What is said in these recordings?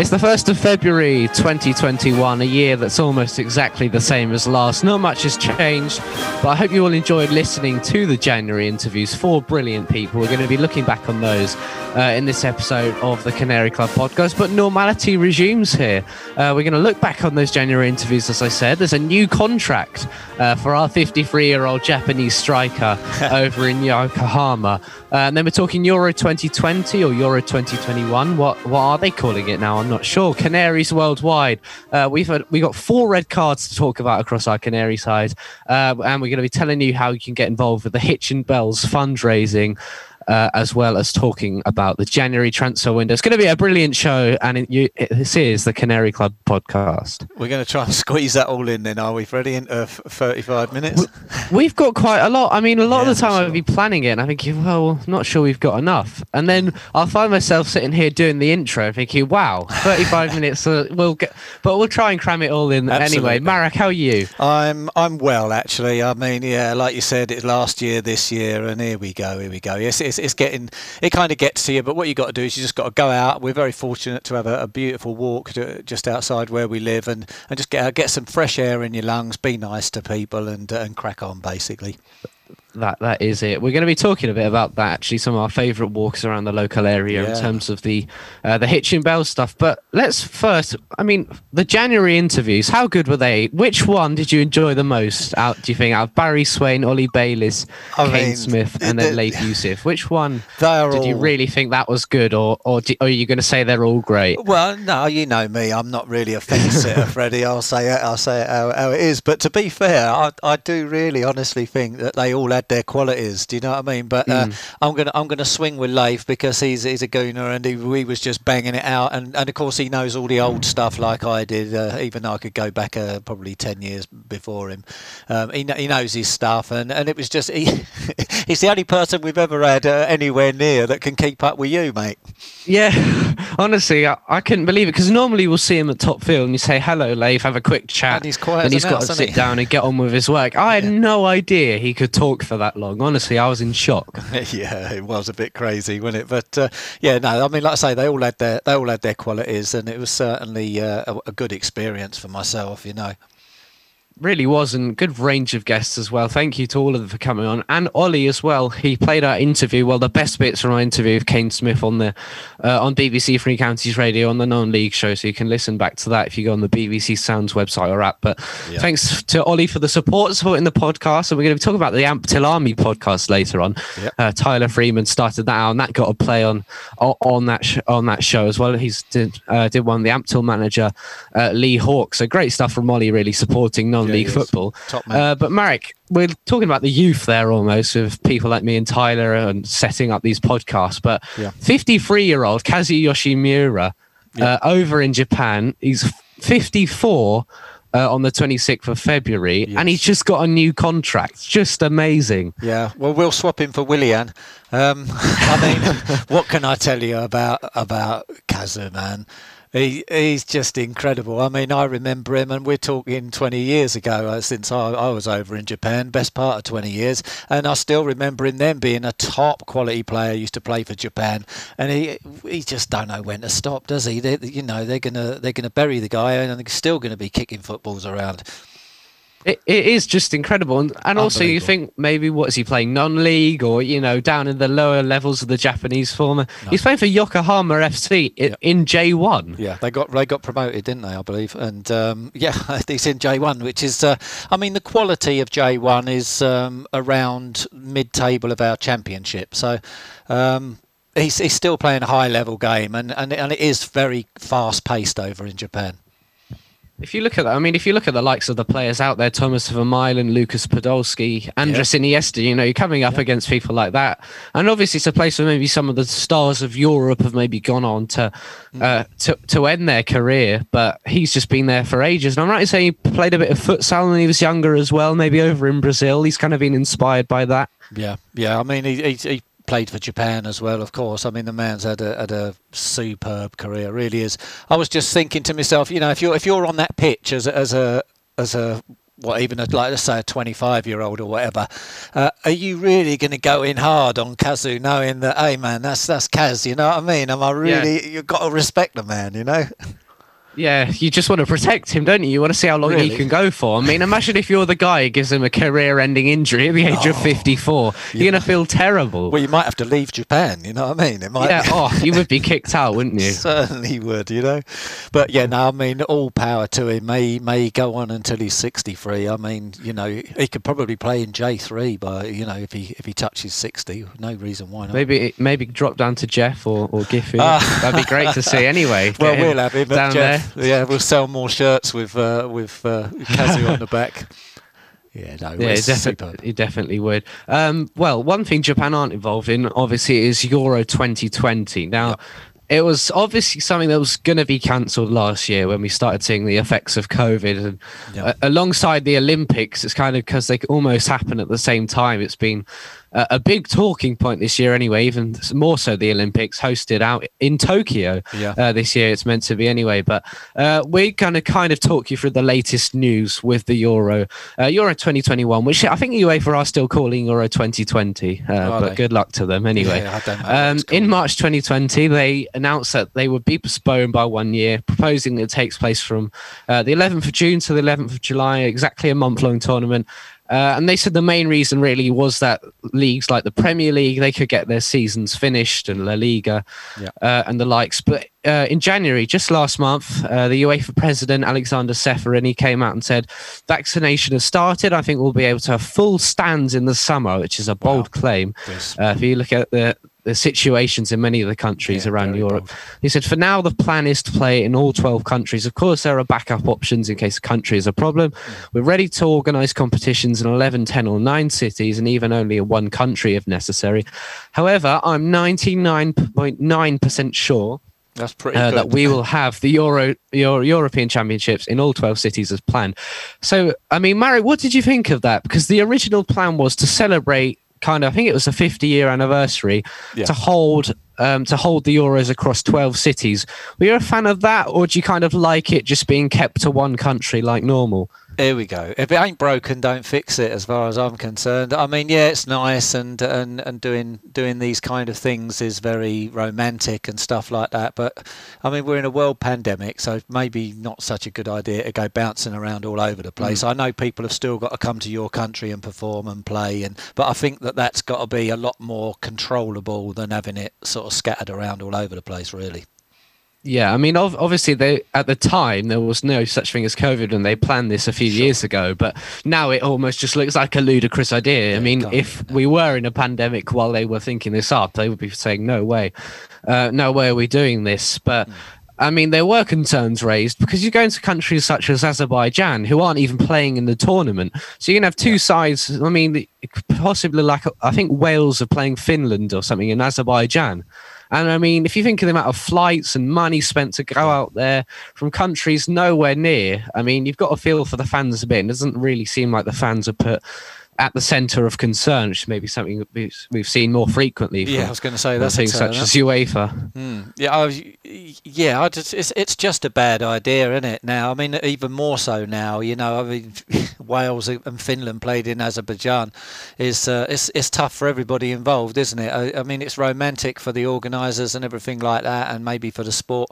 It's the 1st of February 2021, a year that's almost exactly the same as last. Not much has changed, but I hope you all enjoyed listening to the January interviews. Four brilliant people. We're going to be looking back on those uh, in this episode of the Canary Club podcast, but normality resumes here. Uh, we're going to look back on those January interviews, as I said. There's a new contract uh, for our 53 year old Japanese striker over in Yokohama. Uh, and then we're talking Euro 2020 or Euro 2021. What, what are they calling it now? I'm not sure. Canaries worldwide. Uh, we've had, we got four red cards to talk about across our Canary side, uh, and we're going to be telling you how you can get involved with the Hitchin Belles fundraising uh, as well as talking about the January transfer window. It's going to be a brilliant show, and it, you, it, this is the Canary Club podcast. We're going to try and squeeze that all in, then, are we, Freddie, into 35 minutes? We've got quite a lot. I mean, a lot yeah, of the time sure. I'll be planning it, and I'm thinking, well, not sure we've got enough. And then I'll find myself sitting here doing the intro, thinking, wow, 35 minutes. Uh, we'll get, but we'll try and cram it all in Absolutely. anyway. Marek, how are you? I'm I'm well, actually. I mean, yeah, like you said, it last year, this year, and here we go, here we go. Yes, it's, it's getting it kind of gets to you. But what you got to do is you just got to go out. We're very fortunate to have a, a beautiful walk to, just outside where we live, and, and just get get some fresh air in your lungs. Be nice to people and and crack on, basically that that is it. We're going to be talking a bit about that actually. Some of our favourite walks around the local area yeah. in terms of the uh, the Hitchin Belle stuff. But let's first, I mean, the January interviews. How good were they? Which one did you enjoy the most? Out, do you think out of Barry Swain, Ollie Bayliss, I Kane mean, Smith, and then Laith Yusuf. Which one did all... you really think that was good, or or, do, or are you going to say they're all great? Well, no, you know me. I'm not really a fence sitter, Freddie. I'll say it. I'll say it how, how it is. But to be fair, I I do really honestly think that they all had their qualities. Do you know what I mean? But uh, mm. I'm gonna I'm gonna swing with Leif because he's he's a gooner and he, he was just banging it out. And, and of course he knows all the old stuff like I did. Uh, even though I could go back uh, probably ten years before him. Um, he he knows his stuff and, and it was just he, he's the only person we've ever had uh, anywhere near that can keep up with you, mate. Yeah, honestly, I, I couldn't believe it because normally we'll see him at top field and you say hello, Leif, have a quick chat, and he's quiet, and he's got to sit down and get on with his work. I had no idea he could talk for that long. Honestly, I was in shock. yeah, it was a bit crazy, wasn't it? But uh, yeah, no, I mean, like I say, they all had their they all had their qualities, and it was certainly uh, a, a good experience for myself, you know really was, and good range of guests as well. Thank you to all of them for coming on, and Ollie as well. He played our interview. Well, the best bits from our interview with Kane Smith on the uh, on BBC Three Counties Radio on the non-league show, so you can listen back to that if you go on the BBC Sounds website or app. But yeah. thanks to Ollie for the support, supporting the podcast, and we're going to be talking about the Ampthill Army podcast later on. Uh, Tyler Freeman started that out, and that got a play on on that sh- on that show as well. He's did uh, did one the Ampthill manager uh, Lee Hawk. So great stuff from Ollie, really supporting non league football. Uh, but Marek, we're talking about the youth there almost with people like me and Tyler and setting up these podcasts. But 53 yeah. year old Kazuyoshi Miura yeah. uh, over in Japan, he's 54. Uh, on the 26th of February, yes. and he's just got a new contract. Just amazing. Yeah, well, we'll swap him for Willian. Um, I mean, what can I tell you about about Kazu, man? He he's just incredible. I mean, I remember him, and we're talking 20 years ago uh, since I, I, was over in Japan, best part of 20 years, and I still remember him then being a top quality player. Used to play for Japan, and he he just don't know when to stop, does he? They, you know, they're gonna they're gonna bury the guy, and they're still gonna be kicking footballs around. It, it is just incredible, and, and also you think maybe what is he playing non-league or you know down in the lower levels of the Japanese former? No. He's playing for Yokohama FC in, yeah. in J one. Yeah, they got they got promoted, didn't they? I believe, and um, yeah, he's in J one, which is, uh, I mean, the quality of J one is um, around mid-table of our championship. So. Um, he's, he's still playing a high level game and, and, and it is very fast paced over in Japan. If you look at that, I mean, if you look at the likes of the players out there, Thomas Vermaelen, Lucas Podolski, Andres yeah. Iniesta, you know, you're coming up yeah. against people like that. And obviously, it's a place where maybe some of the stars of Europe have maybe gone on to mm. uh, to, to end their career, but he's just been there for ages. And I'm right in saying he played a bit of futsal when he was younger as well, maybe over in Brazil. He's kind of been inspired by that. Yeah, yeah. I mean, he, he, he played for Japan as well, of course. I mean, the man's had a, had a superb career, really is. I was just thinking to myself, you know, if you're if you're on that pitch as a, as a as a what even a, like let's say a 25 year old or whatever, uh, are you really going to go in hard on Kazu, knowing that, hey man, that's that's Kaz, you know what I mean? Am I really? Yeah. You've got to respect the man, you know. Yeah, you just want to protect him, don't you? You want to see how long really? he can go for. I mean, imagine if you're the guy who gives him a career-ending injury at the age oh, of 54. You're yeah. going to feel terrible. Well, you might have to leave Japan. You know what I mean? It might. Yeah. oh, you would be kicked out, wouldn't you? Certainly would. You know. But yeah, no. I mean, all power to him. May may go on until he's 63. I mean, you know, he could probably play in J3, but you know, if he if he touches 60, no reason why not. Maybe maybe drop down to JEF or or Gifu. Uh, That'd be great to see. Anyway. well, we'll have him down JEF, there. Yeah, we'll sell more shirts with uh, with uh, Kazu on the back. Yeah, no, yeah, defi- he definitely would. Um, well, one thing Japan aren't involved in, obviously, is Euro 2020. Now, yep. it was obviously something that was going to be cancelled last year when we started seeing the effects of COVID. And yep. uh, alongside the Olympics, it's kind of because they almost happen at the same time. It's been uh, a big talking point this year, anyway. Even more so, the Olympics hosted out in Tokyo yeah. uh, this year. It's meant to be anyway. But uh, we're going to kind of talk you through the latest news with the Euro, uh, Euro 2021, which I think UEFA are still calling Euro 2020. Uh, but they? good luck to them anyway. Yeah, um, in March 2020, they announced that they would be postponed by one year, proposing that it takes place from uh, the 11th of June to the 11th of July, exactly a month long tournament. Uh, and they said the main reason really was that leagues like the Premier League they could get their seasons finished and La Liga yeah. uh, and the likes. But uh, in January, just last month, uh, the UEFA president Alexander Ceferin came out and said vaccination has started. I think we'll be able to have full stands in the summer, which is a bold wow. claim. Uh, if you look at the the situations in many of the countries yeah, around Europe. Bold. He said, for now, the plan is to play in all 12 countries. Of course, there are backup options in case a country is a problem. Mm. We're ready to organise competitions in 11, 10, or 9 cities and even only in one country if necessary. However, I'm 99.9% sure. That's pretty uh, that we will have the Euro, Euro European Championships in all 12 cities as planned. So, I mean, Mary, what did you think of that? Because the original plan was to celebrate kind of I think it was a 50 year anniversary yeah. to hold um, to hold the Euros across 12 cities. Were you a fan of that, or do you kind of like it just being kept to one country like normal? Here we go. If it ain't broken, don't fix it. As far as I'm concerned, I mean, yeah, it's nice, and and and doing doing these kind of things is very romantic and stuff like that. But I mean, we're in a world pandemic, so maybe not such a good idea to go bouncing around all over the place. Mm. I know people have still got to come to your country and perform and play, and but I think that that's got to be a lot more controllable than having it sort of scattered around all over the place, really. Yeah, I mean, obviously, they at the time there was no such thing as COVID, and they planned this a few sure. years ago. But now it almost just looks like a ludicrous idea. Yeah, I mean, if we were in a pandemic while they were thinking this up, they would be saying, "No way, uh, no way are we doing this." But mm. I mean, there were concerns raised because you go into countries such as Azerbaijan who aren't even playing in the tournament. So you can have two yeah. sides. I mean, possibly like I think Wales are playing Finland or something in Azerbaijan. And I mean, if you think of the amount of flights and money spent to go out there from countries nowhere near, I mean, you've got to feel for the fans a bit. It doesn't really seem like the fans are put at the centre of concern, which may be something we've seen more frequently. Yeah, I was going to say that's things such as UEFA. Mm. Yeah, I yeah, I just, it's it's just a bad idea, isn't it? Now, I mean, even more so now. You know, I mean, Wales and Finland played in Azerbaijan. Is uh, it's it's tough for everybody involved, isn't it? I, I mean, it's romantic for the organisers and everything like that, and maybe for the sport,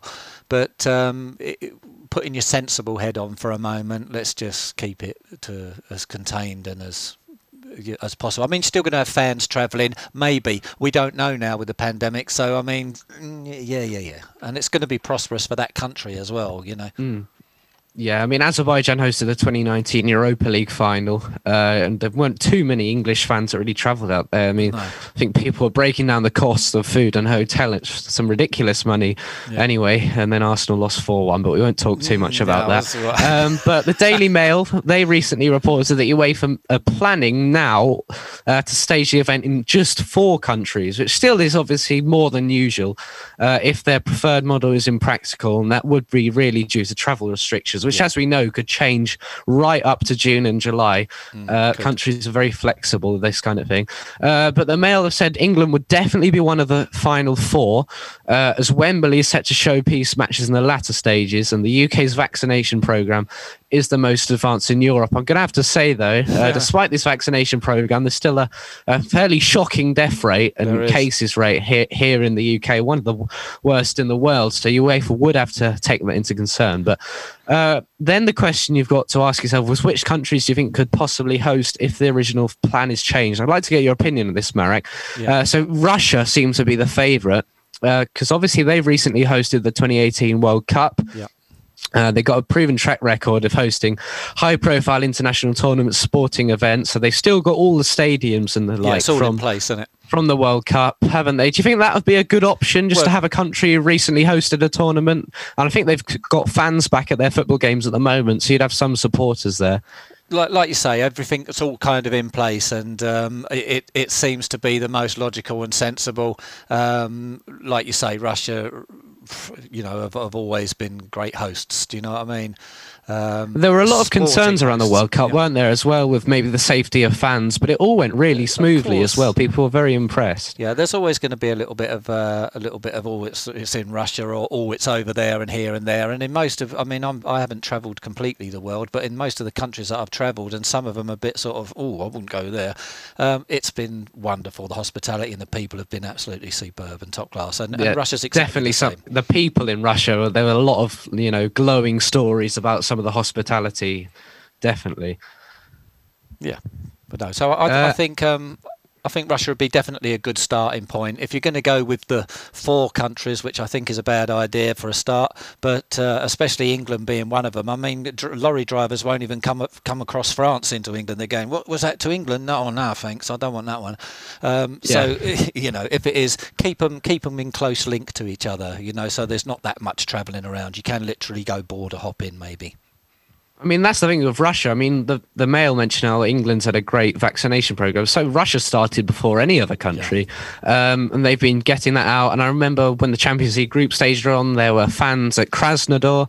but um, it, putting your sensible head on for a moment, let's just keep it to as contained and as as possible. I mean, still going to have fans travelling, maybe. We don't know now with the pandemic. So, I mean, mm, yeah, yeah, yeah. And it's going to be prosperous for that country as well, you know. Mm. Yeah, I mean, Azerbaijan hosted the 2019 Europa League final, uh, and there weren't too many English fans that really travelled out there. I mean, no. I think people were breaking down the cost of food and hotel. It's some ridiculous money yeah. anyway. And then Arsenal lost 4 1, but we won't talk too much about that. Right. Um, but the Daily Mail, they recently reported that UEFA are planning now uh, to stage the event in just four countries, which still is obviously more than usual uh, if their preferred model is impractical. And that would be really due to travel restrictions which, yeah. as we know, could change right up to June and July. Mm, uh, countries are very flexible with this kind of thing. Uh, but the Mail have said England would definitely be one of the final four, uh, as Wembley is set to showpiece matches in the latter stages, and the UK's vaccination programme is the most advanced in Europe. I'm going to have to say, though, uh, despite this vaccination program, there's still a, a fairly shocking death rate and cases rate here, here in the UK, one of the worst in the world. So UEFA would have to take that into concern. But uh, then the question you've got to ask yourself was which countries do you think could possibly host if the original plan is changed? I'd like to get your opinion on this, Marek. Yeah. Uh, so Russia seems to be the favourite because uh, obviously they've recently hosted the 2018 World Cup. Yeah. Uh, they've got a proven track record of hosting high profile international tournaments, sporting events. So they've still got all the stadiums and the yeah, like from, place, isn't it? From the World Cup, haven't they? Do you think that would be a good option just well, to have a country recently hosted a tournament? And I think they've got fans back at their football games at the moment, so you'd have some supporters there like, like you say, everything that's all kind of in place, and um, it it seems to be the most logical and sensible. Um, like you say, Russia you know, have, have always been great hosts. Do you know what I mean? Um, there were a lot of concerns around the World Cup, yeah. weren't there, as well, with maybe the safety of fans, but it all went really smoothly as well. People were very impressed. Yeah, there's always going to be a little bit of uh, a little bit of oh, it's it's in Russia or oh, it's over there and here and there. And in most of, I mean, I'm, I haven't travelled completely the world, but in most of the countries that I've travelled, and some of them a bit sort of oh, I wouldn't go there. Um, it's been wonderful. The hospitality and the people have been absolutely superb and top class. And, yeah, and Russia's definitely the some. The people in Russia, there were a lot of you know glowing stories about some of the hospitality, definitely. Yeah, but no. So I, uh, I think um, I think Russia would be definitely a good starting point. If you're going to go with the four countries, which I think is a bad idea for a start, but uh, especially England being one of them. I mean, dr- lorry drivers won't even come up, come across France into England. They're going, "What was that to England?" No, no, thanks. I don't want that one. Um, yeah. So you know, if it is, keep them keep them in close link to each other. You know, so there's not that much travelling around. You can literally go border hop in, maybe. I mean, that's the thing with Russia. I mean, the, the Mail mentioned how England's had a great vaccination program. So Russia started before any other country, yeah. um, and they've been getting that out. And I remember when the Champions League group stage were on, there were fans at Krasnodar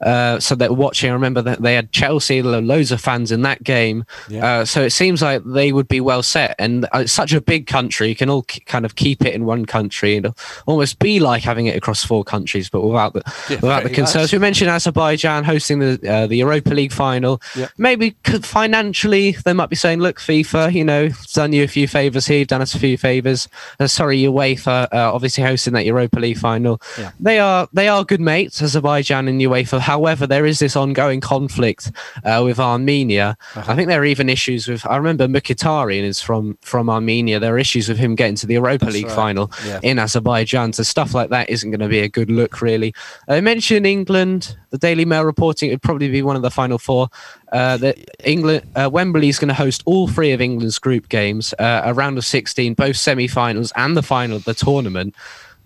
uh, so they're watching. I remember that they had Chelsea, loads of fans in that game. Yeah. Uh, so it seems like they would be well set. And uh, it's such a big country, you can all kind of keep it in one country and almost be like having it across four countries, but without the yeah, without the concerns. We mentioned Azerbaijan hosting the uh, the Europa League final. Yeah. Maybe financially they might be saying, "Look, FIFA, you know, done you a few favors here, done us a few favors." Uh, sorry, UEFA, uh, obviously hosting that Europa League final. They are they are good mates, Azerbaijan and UEFA However, there is this ongoing conflict uh, with Armenia. Uh-huh. I think there are even issues with. I remember Mkhitaryan is from from Armenia. There are issues with him getting to the Europa That's League right. final yeah. in Azerbaijan. So stuff like that isn't going to be a good look, really. I mentioned England. The Daily Mail reporting it would probably be one of the final four. Uh, that England uh, Wembley is going to host all three of England's group games, uh, a round of 16, both semi-finals and the final of the tournament.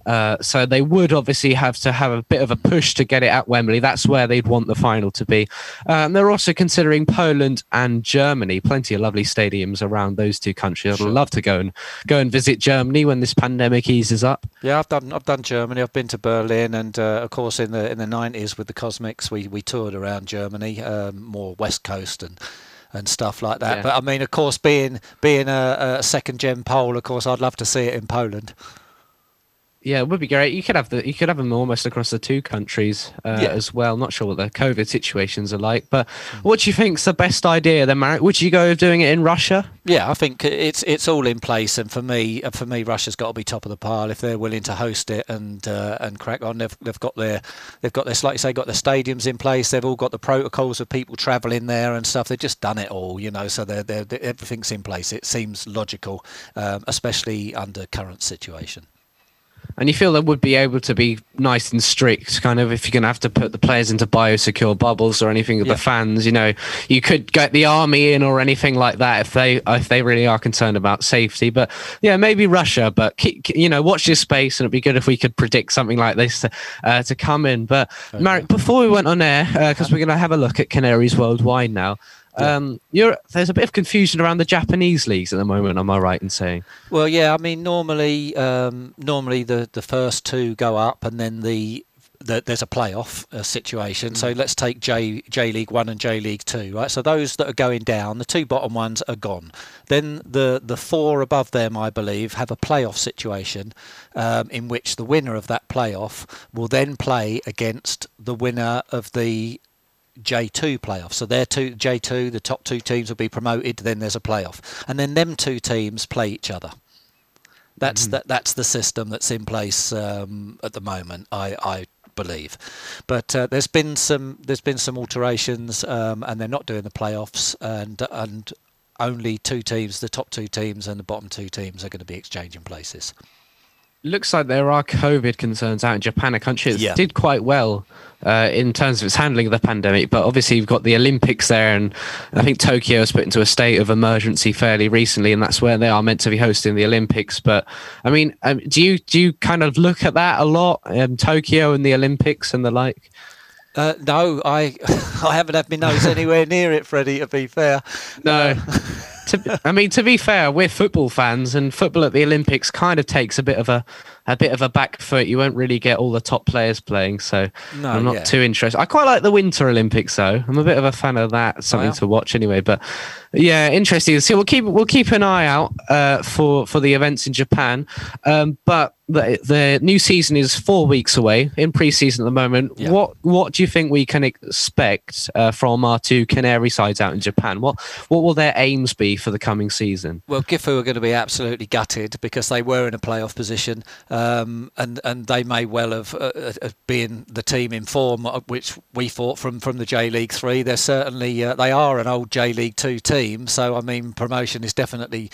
Uh, so they would obviously have to have a bit of a push to get it at Wembley. That's where they'd want the final to be. Um, they're also considering Poland and Germany. Plenty of lovely stadiums around those two countries. I'd sure. love to go and go and visit Germany when this pandemic eases up. Yeah, I've done I've done Germany. I've been to Berlin, and uh, of course in the in the nineties with the Cosmics, we we toured around Germany, um, more West Coast and and stuff like that. Yeah. But I mean, of course, being being a, a second gen Pole, of course, I'd love to see it in Poland. Yeah, it would be great. You could have the you could have them almost across the two countries uh, yeah. as well. Not sure what the COVID situations are like, but what do you think's the best idea then, Marek? Would you go doing it in Russia? Yeah, I think it's it's all in place, and for me, for me, Russia's got to be top of the pile if they're willing to host it and uh, and crack on. They've they've got their they've got this like you say, got the stadiums in place. They've all got the protocols of people travelling there and stuff. They've just done it all, you know. So they're, they're, they're everything's in place. It seems logical, um, especially under current situation. And you feel that would be able to be nice and strict, kind of if you're going to have to put the players into biosecure bubbles or anything with yeah. the fans. You know, you could get the army in or anything like that if they if they really are concerned about safety. But yeah, maybe Russia. But keep, you know, watch this space, and it'd be good if we could predict something like this to, uh, to come in. But okay. Marek, before we went on air, because uh, we're going to have a look at Canaries worldwide now. Um, there's a bit of confusion around the Japanese leagues at the moment. Am I right in saying? Well, yeah. I mean, normally, um, normally the the first two go up, and then the, the there's a playoff uh, situation. Mm. So let's take J J League One and J League Two, right? So those that are going down, the two bottom ones are gone. Then the the four above them, I believe, have a playoff situation um, in which the winner of that playoff will then play against the winner of the J2 playoff. So they're two J2, the top two teams will be promoted. Then there's a playoff, and then them two teams play each other. That's mm-hmm. that. That's the system that's in place um, at the moment. I, I believe, but uh, there's been some there's been some alterations, um, and they're not doing the playoffs, and and only two teams, the top two teams and the bottom two teams, are going to be exchanging places. Looks like there are COVID concerns out in Japan, a country that yeah. did quite well uh, in terms of its handling of the pandemic. But obviously, you've got the Olympics there, and I think Tokyo was put into a state of emergency fairly recently, and that's where they are meant to be hosting the Olympics. But I mean, um, do you do you kind of look at that a lot, um, Tokyo and the Olympics and the like? Uh, no, I I haven't had my nose anywhere near it, Freddie. To be fair, no. To, I mean, to be fair, we're football fans, and football at the Olympics kind of takes a bit of a a bit of a back foot. You won't really get all the top players playing, so no, I'm not yeah. too interested. I quite like the Winter Olympics, though. I'm a bit of a fan of that. Something oh, yeah. to watch anyway. But yeah, interesting. So we'll keep we'll keep an eye out uh, for for the events in Japan. Um, but the, the new season is four weeks away in pre-season at the moment. Yeah. What what do you think we can expect uh, from our two Canary sides out in Japan? What what will their aims be for the coming season? Well, Gifu are going to be absolutely gutted because they were in a playoff position, um, and and they may well have uh, uh, been the team in form uh, which we thought from from the J League Three. They're certainly uh, they are an old J League Two team, so I mean promotion is definitely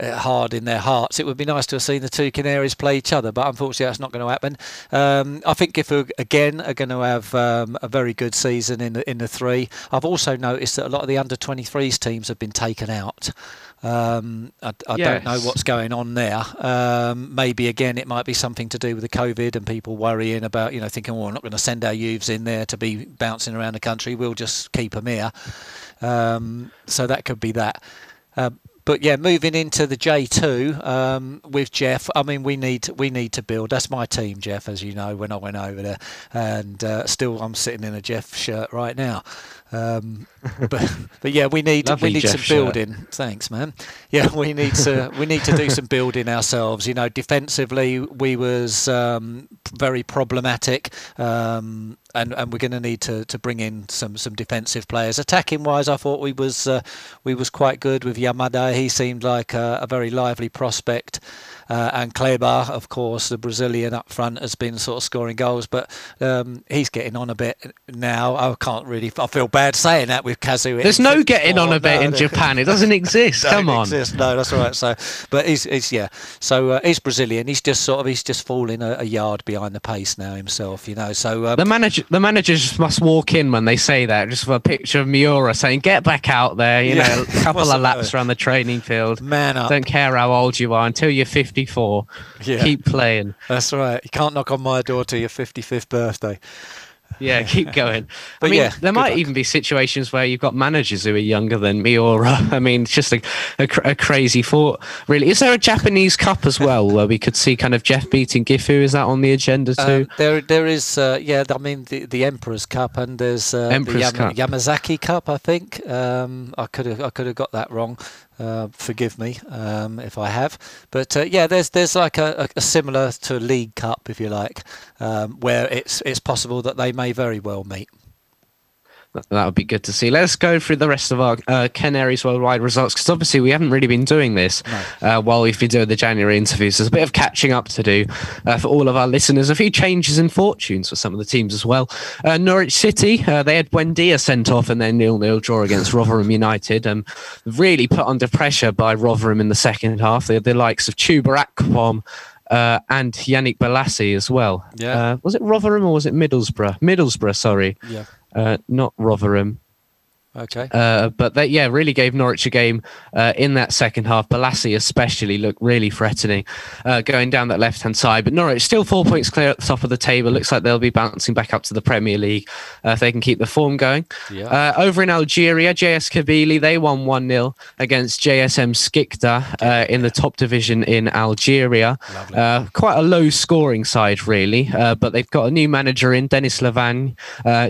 uh, hard in their hearts. It would be nice to have seen the two Canaries play each other, but unfortunately that's not going to happen. Um, I think Gifu again are going to have um, a very good season in the in the three. I've also noticed that a lot of the under 23s teams have been taken out. Um, I, I yes. don't know what's going on there. Um, maybe again, it might be something to do with the COVID and people worrying about, you know, thinking, well, we're not going to send our youths in there to be bouncing around the country. We'll just keep them here. Um, so that could be that. Uh, but yeah, moving into the J2 um, with JEF. I mean, we need we need to build. That's my team, JEF, as you know. When I went over there, and uh, still I'm sitting in a JEF shirt right now. Um, but but yeah, we need we need JEF some building. Shirt. Thanks, man. Yeah, we need to we need to do some building ourselves. You know, defensively we was um, very problematic, um, and and we're going to need to to bring in some some defensive players. Attacking wise, I thought we was uh, we was quite good with Yamada. He seemed like a, a very lively prospect. Uh, and Kleber, of course, the Brazilian up front, has been sort of scoring goals, but um, he's getting on a bit now. I can't really. I feel bad saying that with Kazu. There's no getting on a bit no, in Japan. It doesn't exist. Come on. Exist. No, that's right. So, but he's, he's yeah. So uh, he's Brazilian. He's just sort of he's just falling a, a yard behind the pace now himself. You know. So um, the manager the managers must walk in when they say that, just for a picture of Miura saying, "Get back out there." You yeah. know, a couple of laps around the training field. Man up. Don't care how old you are until you're 50 54. Yeah. Keep playing. That's right. You can't knock on my door till your 55th birthday. Yeah, keep going. but I mean, yeah, there might luck. even be situations where you've got managers who are younger than me, or uh, I mean, it's just a, a, a, crazy thought. Really, is there a Japanese Cup as well where we could see kind of JEF beating Gifu? Is that on the agenda too? Um, there, there is. Uh, yeah, I mean, the, the Emperor's Cup and there's uh, Emperor's the Yam- Cup. Yamazaki Cup. I think um, I could have I could have got that wrong. Uh, forgive me um, if I have, but uh, yeah, there's there's like a, a, similar to a League Cup, if you like, um, where it's it's possible that they may very well meet. That would be good to see. Let's go through the rest of our uh, Canaries worldwide results because obviously we haven't really been doing this no. uh, while we've been doing the January interviews. There's a bit of catching up to do uh, for all of our listeners. A few changes in fortunes for some of the teams as well. Uh, Norwich City, uh, they had Buendia sent off and then nil-nil draw against Rotherham United. Um, really put under pressure by Rotherham in the second half. They had the likes of Chuba Akpom uh, and Yannick Bolasie as well. Yeah. Uh, was it Rotherham or was it Middlesbrough? Middlesbrough, sorry. Yeah uh, not Rotherham. Okay. Uh, but they, yeah, really gave Norwich a game uh, in that second half. Bolasie especially looked really threatening uh, going down that left hand side. But Norwich still four points clear at the top of the table. Looks like they'll be bouncing back up to the Premier League uh, if they can keep the form going. Yeah. Uh, over in Algeria, JS Kabylie, they won 1 0 against JSM Skikda uh, in the top division in Algeria. quite a low scoring side, really. but they've got a new manager in, Denis Lavagne.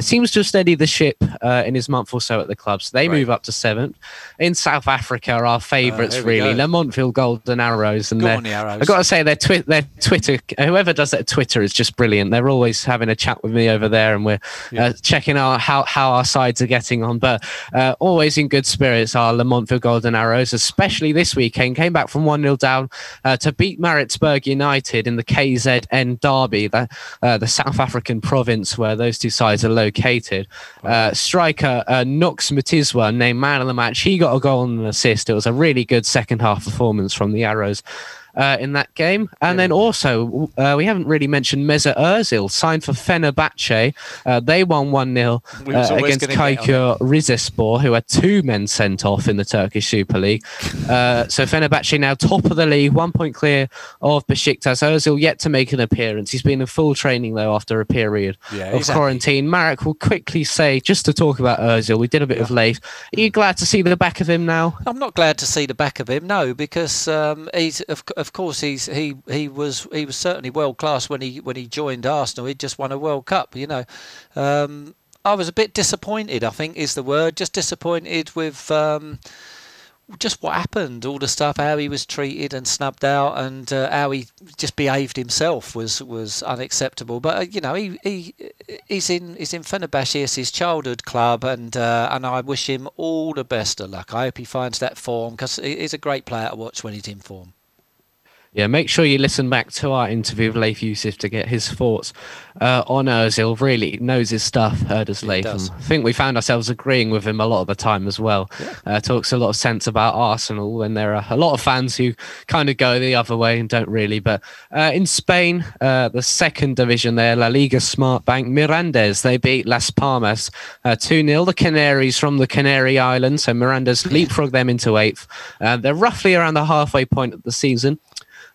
seems to have steadied the ship in his month or so at the clubs. They right. move up to seventh. In South Africa, our favourites uh, really, Lamontville Golden Arrows, and on the Arrows. I've got to say their, twi- their Twitter, whoever does that Twitter is just brilliant. They're always having a chat with me over there, and we're yeah. uh, checking out how how our sides are getting on. But uh, always in good spirits are Lamontville Golden Arrows, especially this weekend. Came back from one 0 down uh, to beat Maritzburg United in the KZN Derby, the, uh, the South African province where those two sides are located. Uh, striker uh, Knox Mutizwa, named man of the match, he got a goal and an assist. It was a really good second half performance from the Arrows uh, in that game. And yeah. then also, uh, we haven't really mentioned Mesut Ozil, signed for Fenerbahce. Uh, they won 1 0 uh, against Çaykur Rizespor, who had two men sent off in the Turkish Super League. Uh, so Fenerbahce now top of the league, one point clear of Besiktas. Ozil yet to make an appearance. He's been in full training, though, after a period yeah, of exactly. quarantine. Marek will quickly say, just to talk about Ozil, we did a bit yeah. of late. Are you glad to see the back of him now? I'm not glad to see the back of him, no, because um, he's, of, of course, he's he he was he was certainly world class when he when he joined Arsenal. He'd just won a World Cup, you know. Um, I was a bit disappointed. I think is the word. Just disappointed with. Um, just what happened, all the stuff, how he was treated and snubbed out, and uh, how he just behaved himself was was unacceptable. But uh, you know, he, he he's in he's in Fenerbahce, it's his childhood club, and uh, and I wish him all the best of luck. I hope he finds that form because he's a great player to watch when he's in form yeah, make sure you listen back to our interview with Leif Yusuf to get his thoughts uh, on Ozil. Really knows his stuff, heard us Leif. I think we found ourselves agreeing with him a lot of the time as well. Yeah. Uh, talks a lot of sense about Arsenal when there are a lot of fans who kind of go the other way and don't really. But uh, in Spain, uh, the second division there, La Liga Smart Bank, Mirandes, they beat Las Palmas uh, 2 0. The Canaries from the Canary Islands, so Mirandes leapfrog them into eighth. Uh, they're roughly around the halfway point of the season.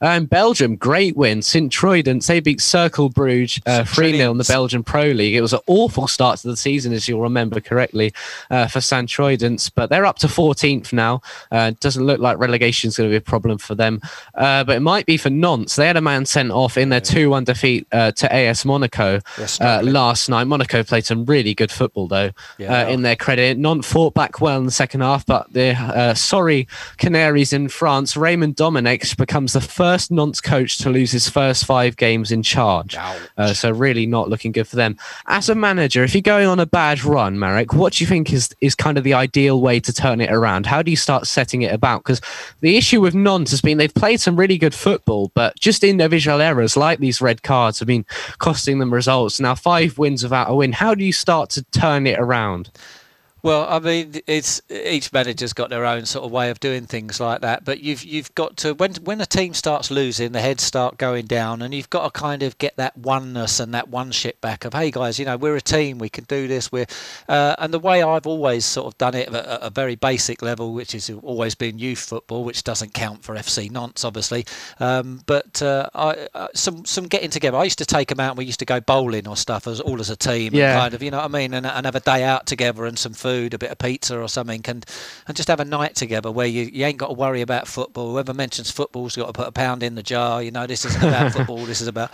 Um, Belgium, great win. St. Troidens, they beat Cercle Bruges uh, 3 0 in the Belgian Pro League. It was an awful start to the season, as you'll remember correctly, uh, for St. Troidens, but they're up to 14th now. Uh, doesn't look like relegation is going to be a problem for them, uh, but it might be for Nantes. They had a man sent off in their 2 1 defeat uh, to AS Monaco uh, last night. Monaco played some really good football, though, yeah, in their credit. Nantes fought back well in the second half, but the sorry Canaries in France, Raymond Domenech becomes the first first Nantes coach to lose his first five games in charge. Uh, so really not looking good for them. As a manager, if you're going on a bad run, Marek, what do you think is is kind of the ideal way to turn it around? How do you start setting it about? Because the issue with Nantes has been they've played some really good football, but just individual errors like these red cards have been costing them results. Now five wins without a win. How do you start to turn it around? Well, I mean, it's each manager's got their own sort of way of doing things like that. But you've you've got to when when a team starts losing, the heads start going down, and you've got to kind of get that oneness and that one ship back of hey guys, you know we're a team, we can do this. We're uh, and the way I've always sort of done it at a, very basic level, which has always been youth football, which doesn't count for FC Nantes, obviously. Um, but uh, I, uh, some some getting together. I used to take them out. and We used to go bowling or stuff as all as a team, yeah. and kind of you know what I mean, and, and have a day out together and some food food, a bit of pizza or something, and and just have a night together where you, you ain't got to worry about football. Whoever mentions football's got to put a pound in the jar. You know, this isn't about football. This is about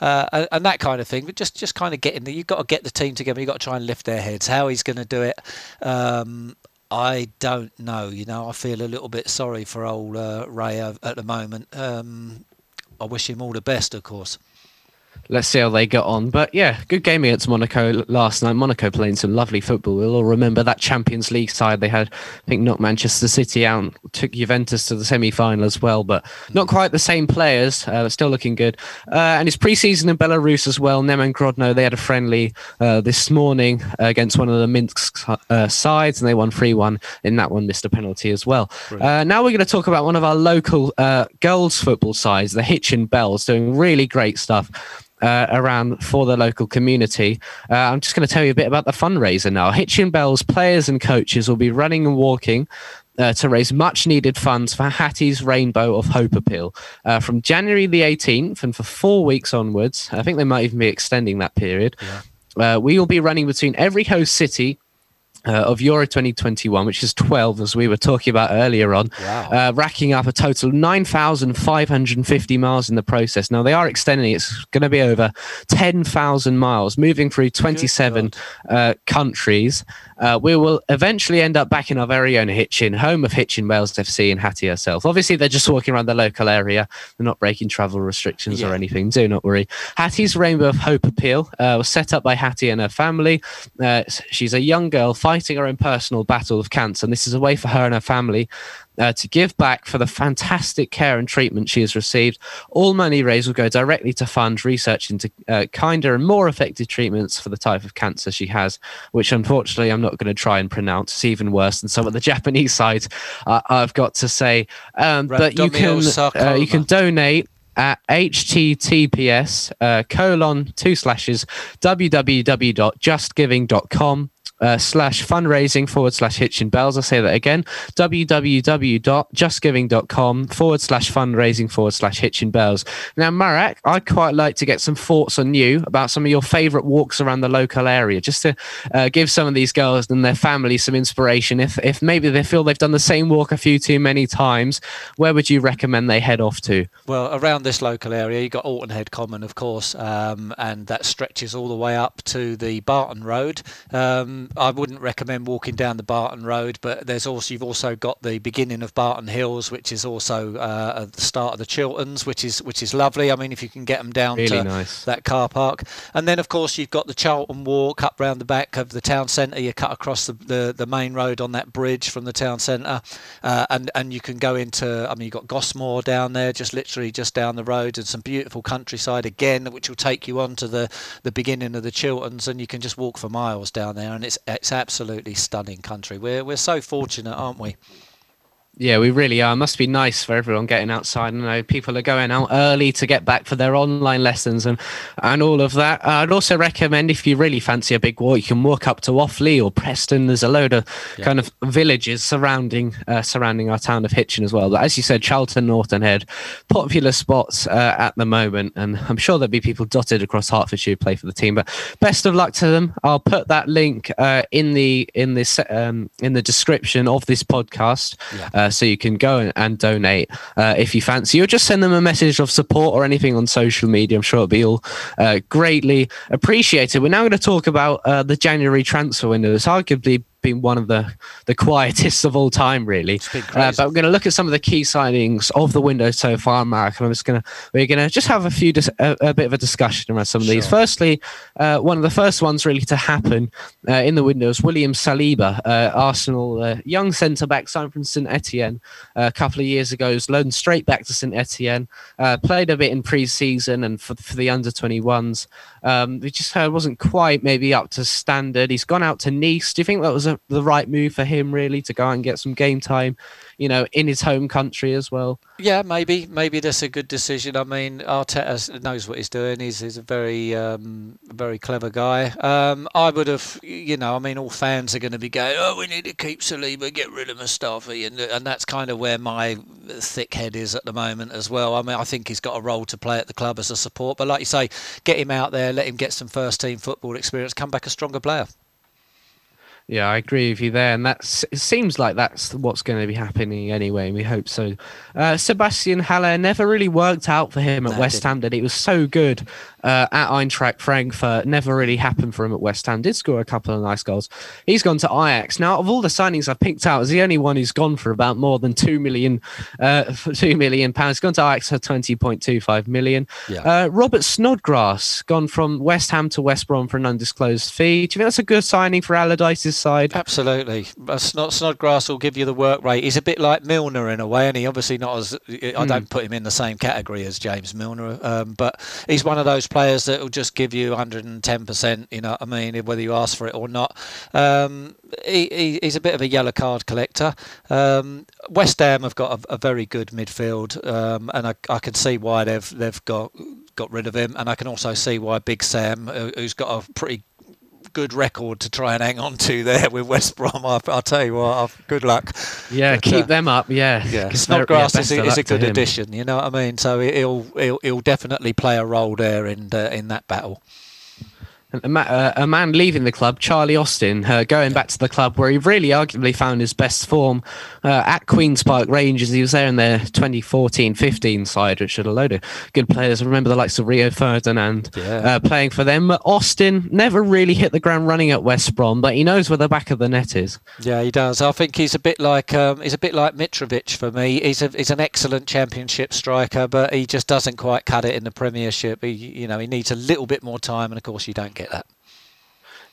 uh, and, and, that kind of thing. But just just kind of getting there. You've got to get the team together. You've got to try and lift their heads. How he's going to do it. Um, I don't know. You know, I feel a little bit sorry for old uh, Ray at the moment. Um, I wish him all the best, of course let's see how they get on. But yeah, good game against Monaco last night. Monaco playing some lovely football. We'll all remember that Champions League side they had. I think knocked Manchester City out, took Juventus to the semi-final as well, but not quite the same players. Uh, still looking good. Uh, and it's pre-season in Belarus as well. Neman Grodno they had a friendly uh, this morning against one of the Minsk uh, sides, and they won three-one. In that one, missed a penalty as well. Uh, now we're going to talk about one of our local uh, girls football sides, the Hitchin Belles, doing really great stuff uh, around for the local community. Uh, I'm just going to tell you a bit about the fundraiser now. Hitchin Belles players and coaches will be running and walking uh, to raise much needed funds for Hattie's Rainbow of Hope appeal uh, from January the 18th and for four weeks onwards. I think they might even be extending that period. Yeah. Uh, we will be running between every host city uh, of Euro 2021, which is 12, as we were talking about earlier on, Wow. uh, racking up a total of 9,550 miles in the process. Now, they are extending, it's going to be over 10,000 miles, moving through 27 uh, countries. Uh, we will eventually end up back in our very own Hitchin, home of Hitchin Wales FC and Hattie herself. Obviously, they're just walking around the local area. They're not breaking travel restrictions Yeah. or anything. Do not worry. Hattie's Rainbow of Hope Appeal uh, was set up by Hattie and her family. Uh, she's a young girl fighting her own personal battle of cancer, and this is a way for her and her family uh, to give back for the fantastic care and treatment she has received. All money raised will go directly to fund research into uh, kinder and more effective treatments for the type of cancer she has, which unfortunately I'm not going to try and pronounce. It's even worse than some of the Japanese sides, uh, I've got to say. Um, but you can uh, you can donate at https uh, colon two slashes www.justgiving.com uh, slash fundraising forward slash hitchin belles. I'll say that again www.justgiving.com forward slash fundraising forward slash hitchin belles. Now, Marek, I'd quite like to get some thoughts on you about some of your favorite walks around the local area, just to uh, give some of these girls and their families some inspiration. If, if maybe they feel they've done the same walk a few too many times, where would you recommend they head off to? Well, around this local area, you've got Oughton Head Common, of course, um, and that stretches all the way up to the Barton Road. Um, I wouldn't recommend walking down the Barton Road, but there's also you've also got the beginning of Barton Hills, which is also uh, the start of the Chilterns, which is which is lovely. I mean, if you can get them down Really to nice. that car park, and then of course you've got the Charlton Walk up round the back of the town centre. You cut across the, the, the main road on that bridge from the town centre, uh, and and you can go into. I mean, you've got Gosmore down there, just literally just down the road, and some beautiful countryside again, which will take you on to the the beginning of the Chilterns, and you can just walk for miles down there, and it's it's absolutely stunning country. We're we're so fortunate, aren't we? Yeah, we really are. It Must be nice for everyone getting outside. I know people are going out early to get back for their online lessons and and all of that. Uh, I'd also recommend if you really fancy a big walk, you can walk up to Offley or Preston. There's a load of Yeah. kind of villages surrounding uh, surrounding our town of Hitchin as well. But as you said, Charlton, Oughton Head, popular spots uh, at the moment, and I'm sure there'll be people dotted across Hertfordshire who play for the team. But best of luck to them. I'll put that link uh, in the in this um, in the description of this podcast Yeah. Uh, so you can go and, and donate uh, if you fancy, or just send them a message of support or anything on social media. I'm sure it'll be all uh, greatly appreciated. We're now going to talk about uh, the January transfer window. It's arguably been one of the the quietest of all time, really. Uh, but I'm going to look at some of the key signings of the window so far, Mark, and I'm just going to we're going to just have a few dis- a, a bit of a discussion around some of these. Firstly, uh, one of the first ones really to happen uh, in the window is William Saliba, uh, Arsenal uh, young centre back signed from St Etienne uh, a couple of years ago. Was loaned straight back to St Etienne. Uh, played a bit in pre-season and for, for the under 21s. Um, we just heard wasn't quite maybe up to standard. He's gone out to Nice. Do you think that was a, the right move for him really to go out and get some game time, you know, in his home country as well? Yeah, maybe maybe that's a good decision. I mean, Arteta knows what he's doing. He's, he's a very um, very clever guy. Um, I would have, you know, I mean, all fans are going to be going, "Oh, we need to keep Saliba, get rid of Mustafi," and and that's kind of where my thick head is at the moment as well. I mean, I think he's got a role to play at the club as a support, but like you say, get him out there, let him get some first team football experience, come back a stronger player. Yeah, I agree with you there, and that's it seems like that's what's going to be happening anyway. We hope so. Uh, Sebastian Haller never really worked out for him at No, West. Ham. Did he? It was so good uh, at Eintracht Frankfurt. Never really happened for him at West Ham. Did score a couple of nice goals. He's gone to Ajax now. Of all the signings I've picked out, is the only one who's gone for about more than two million, uh, two million pounds. Gone to Ajax for twenty point two five million. Yeah. Uh, Robert Snodgrass gone from West Ham to West Brom for an undisclosed fee. Do you think that's a good signing for Allardyce's side? Absolutely. Uh, Snod, Snodgrass will give you the work rate. He's a bit like Milner in a way, and he obviously not as. I don't put him in the same category as James Milner, um, but he's one of those players that will just give you 110%. You know what I mean? Whether you ask for it or not. Um, he, he, he's a bit of a yellow card collector. Um, West Ham have got a, a very good midfield, um, and I, I can see why they've they've got got rid of him, and I can also see why Big Sam, who- who's got a pretty good record to try and hang on to there with West Brom. I, I'll tell you what, I've, good luck. Yeah, But, keep uh, them up. Yeah, Yeah, Snodgrass yeah, is, a, is a good addition. You know what I mean? So he'll he'll, he'll definitely play a role there in uh, in that battle. A, ma- uh, a, man leaving the club, Charlie Austin, uh, going back to the club where he really arguably found his best form uh, at Queen's Park Rangers. He was there in their 2014-15 side, which had a load of good players. I remember the likes of Rio Ferdinand yeah. Uh, playing for them. But Austin never really hit the ground running at West Brom, but he knows where the back of the net is. Yeah, he does. I think he's a bit like um, he's a bit like Mitrovic for me. He's a, he's an excellent Championship striker, but he just doesn't quite cut it in the Premiership. He, you know, he needs a little bit more time, and of course, you don't get that.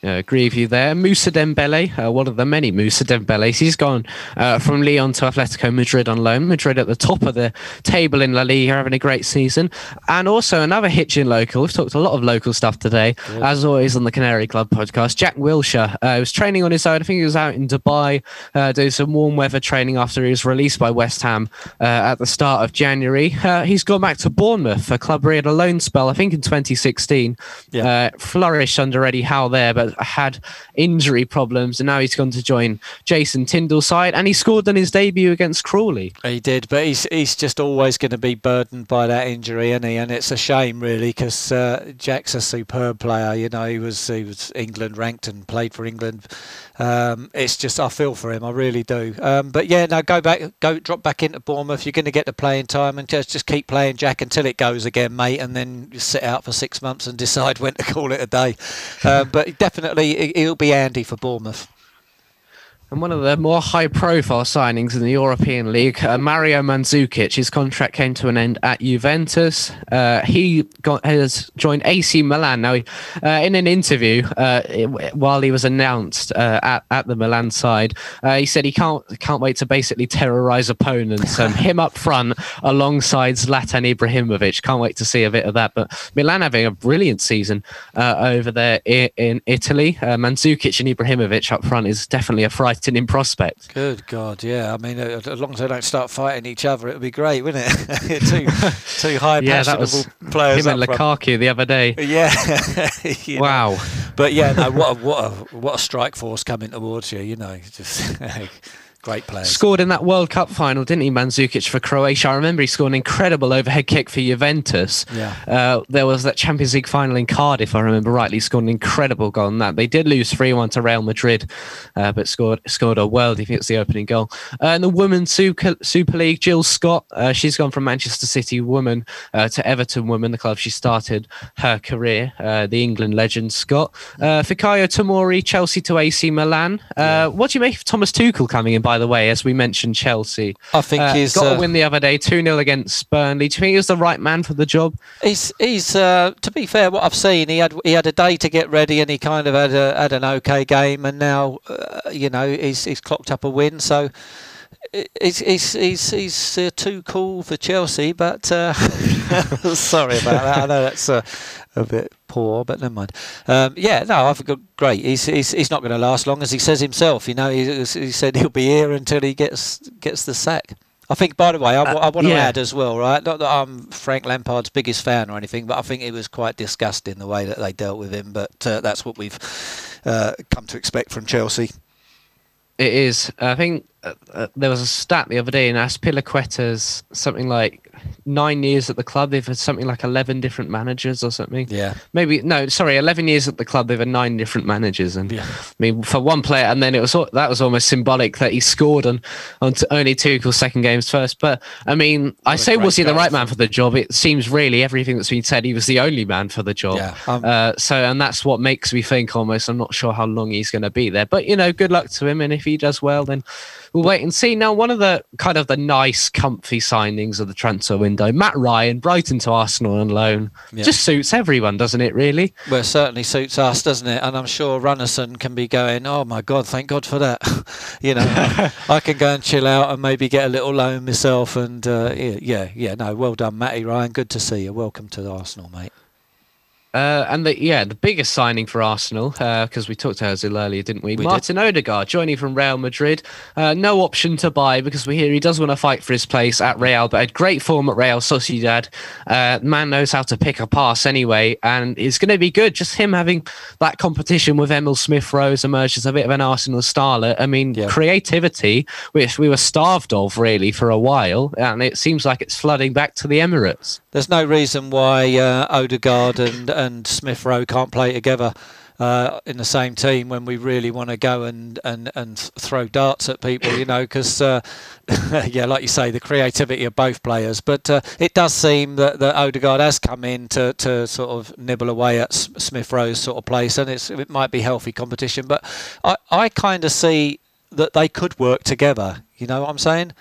Yeah, agree with you there. Moussa Dembele, uh, one of the many Moussa Dembeles. He's gone uh, from Lyon to Atletico Madrid on loan. Madrid at the top of the table in La Liga, having a great season. And also another Hitchin local. We've talked a lot of local stuff today, yeah. as always on the Canary Club podcast. Jack Wilshere uh, was training on his own. I think he was out in Dubai uh, doing some warm weather training after he was released by West Ham uh, at the start of January. Uh, he's gone back to Bournemouth, a club where he had a loan spell, I think in 2016. Yeah. flourished under Eddie Howe there, but had injury problems, and now he's gone to join Jason Tindall's side, and he scored on his debut against Crawley. He did, but he's he's just always going to be burdened by that injury, isn't he? And it's a shame, really, because uh, Jack's a superb player. You know, he was he was England ranked and played for England. Um, it's just I feel for him, I really do. Um, but yeah, now go back, go drop back into Bournemouth. You're going to get the playing time, and just just keep playing Jack until it goes again, mate, and then sit out for six months and decide when to call it a day. Uh, but definitely, he'll be Andy for Bournemouth. And one of the more high profile signings in the European League, uh, Mario Mandzukic, his contract came to an end at Juventus. Uh, he got, has joined AC Milan. Now, uh, in an interview uh, while he was announced uh, at, at the Milan side, uh, he said he can't can't wait to basically terrorize opponents. Um, him up front alongside Zlatan Ibrahimovic. Can't wait to see a bit of that. But Milan having a brilliant season over there in, in Italy. Mandzukic and Ibrahimovic up front is definitely a fright in prospect. Good God, yeah. I mean, uh, as long as they don't start fighting each other, it would be great, wouldn't it? two, two high yeah, that was players. Him and Lukaku the other day. Yeah. wow. Know. But yeah, no, what a, what a, what a strike force coming towards you. You know, just Great players. Scored in that World Cup final, didn't he, Mandzukic for Croatia? I remember he scored an incredible overhead kick for Juventus. Yeah. Uh, there was that Champions League final in Cardiff, I remember rightly. He scored an incredible goal in that. They did lose 3 1 to Real Madrid, uh, but scored scored a world. I think it's the opening goal. Uh, and the Women's Super, Super League, Jill Scott, uh, she's gone from Manchester City woman uh, to Everton woman, the club she started her career, uh, the England legend Scott. Fikayo Tomori, Chelsea to AC Milan. Yeah. What do you make of Thomas Tuchel coming in? by the way, as we mentioned Chelsea. I think uh, he's got uh, a win the other day, 2 0 against Burnley. Do you think he was the right man for the job? He's, he's uh, to be fair, what I've seen, he had he had a day to get ready and he kind of had, a, had an okay game, and now, uh, you know, he's, he's clocked up a win. So he's he's he's, he's uh, too cool for Chelsea, but uh, sorry about that. I know that's uh, a bit poor, but never mind. Um, yeah, no, I've got great. He's, he's he's not going to last long, as he says himself. You know, he, he said he'll be here until he gets gets the sack. I think, by the way, I, uh, I want to yeah. add as well, right? Not that I'm Frank Lampard's biggest fan or anything, but I think it was quite disgusting the way that they dealt with him. But uh, that's what we've uh, come to expect from Chelsea. It is. I think uh, uh, there was a stat the other day in Azpilicueta's something like nine years at the club. They've had something like eleven different managers or something. Yeah. Maybe no, sorry, eleven years at the club. They've had nine different managers, and yeah. I mean for one player, and then it was that was almost symbolic that he scored on on only Tuchel's second games first. But I mean, what I say was he the right man for the job? It seems really everything that's been said, he was the only man for the job. Yeah. Um, uh, so and that's what makes me think almost. I'm not sure how long he's going to be there, but you know, good luck to him, and if he does well, then we'll wait and see. Now, one of the kind of the nice, comfy signings of the transfer window, Matt Ryan, Brighton to Arsenal on loan, yeah. just suits everyone, doesn't it? Really? Well, it certainly suits us, doesn't it? And I'm sure Runarsson can be going, "Oh my God, thank God for that." you know, I can go and chill out and maybe get a little loan myself. And uh, yeah, yeah, yeah, no, well done, Matty Ryan. Good to see you. Welcome to Arsenal, mate. Uh, and the yeah, the biggest signing for Arsenal because uh, we talked to Ozil earlier, didn't we? we Martin did. Odegaard joining from Real Madrid. Uh, no option to buy because we hear he does want to fight for his place at Real, but had great form at Real Sociedad. Uh, man knows how to pick a pass anyway, and it's going to be good. Just him having that competition with Emile Smith Rowe emerged as a bit of an Arsenal starlet. I mean, yeah. creativity, which we were starved of really for a while, and it seems like it's flooding back to the Emirates. There's no reason why uh, Odegaard and and Smith Rowe can't play together uh, in the same team when we really want to go and, and, and throw darts at people, you know, because, uh, yeah, like you say, the creativity of both players. But uh, it does seem that, that Odegaard has come in to, to sort of nibble away at Smith Rowe's sort of place, and it's, it might be healthy competition. But I, I kind of see that they could work together. You know what I'm saying?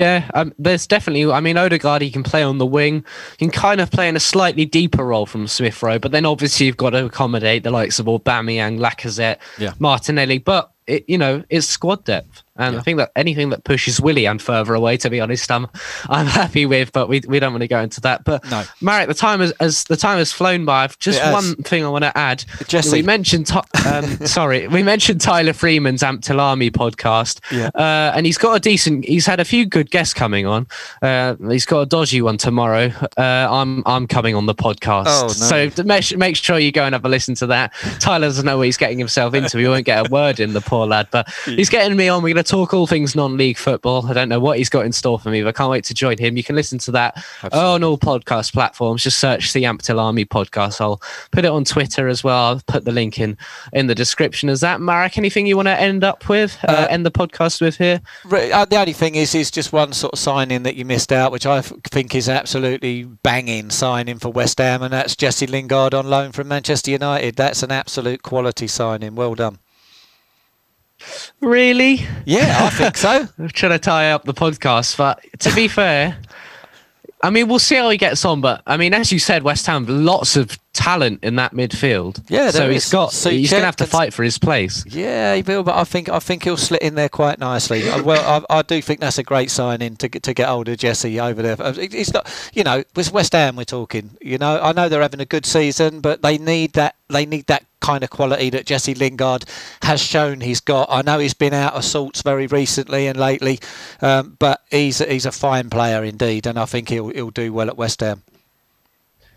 Yeah, um, there's definitely. I mean, Odegaard he can play on the wing. He can kind of play in a slightly deeper role from Smith Rowe, but then obviously you've got to accommodate the likes of Aubameyang, Lacazette, yeah. Martinelli. But it, you know, it's squad depth. And yeah. I think that anything that pushes Willian further away, to be honest, I'm I'm happy with. But we, we don't want to go into that. But no. Marek, the time has as the time has flown by. I've just one thing I want to add. Jesse, we mentioned um, sorry, we mentioned Tyler Freeman's Army podcast. Yeah. Uh, and he's got a decent. He's had a few good guests coming on. Uh, he's got a dodgy one tomorrow. Uh, I'm I'm coming on the podcast. Oh, no. So make, make sure you go and have a listen to that. Tyler doesn't know what he's getting himself into. He won't get a word in, the poor lad. But he's getting me on. We're going to talk all things non-league football. I don't know what he's got in store for me, but I can't wait to join him. You can listen to that Absolutely. on all podcast platforms. Just search the Amped Army podcast. I'll put it on Twitter as well. I'll put the link in in the description. Is that Marek? Anything you want to end up with? Uh, uh, end the podcast with here? Uh, the only thing is, is just one sort of signing that you missed out, which I think is absolutely banging signing for West Ham, and that's Jesse Lingard on loan from Manchester United. That's an absolute quality signing. Well done. Really? Yeah, I think so. I'm trying to tie up the podcast, but to be fair, I mean, we'll see how he gets on. But I mean, as you said, West Ham lots of talent in that midfield. Yeah, so he's got. So he's going to have to fight for his place. Yeah, he will, but I think I think he'll slit in there quite nicely. well, I, I, do think that's a great signing to get to get older Jesse over there. Uh, it's not, you know, with West Ham we're talking. You know, I know they're having a good season, but they need that. They need that kind of quality that Jesse Lingard has shown he's got. I know he's been out of sorts very recently and lately, um, but he's he's a fine player indeed, and I think he'll he'll do well at West Ham.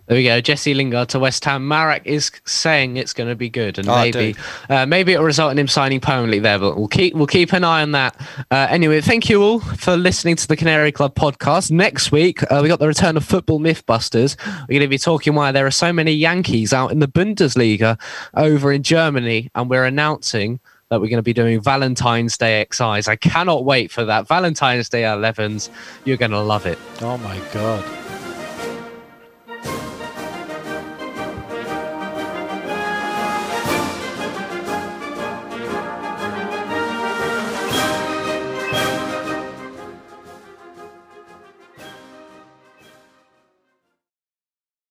There we go. Jesse Lingard to West Ham. Marek is saying it's going to be good, and oh, maybe uh, maybe it'll result in him signing permanently there. But we'll keep we'll keep an eye on that. Uh, anyway, thank you all for listening to the Canary Club podcast. Next week uh, we got the return of Football Mythbusters. We're going to be talking why there are so many Yankees out in the Bundesliga over in Germany, and we're announcing that we're going to be doing Valentine's Day XIs. I cannot wait for that. Valentine's Day 11s. You're going to love it. Oh my god.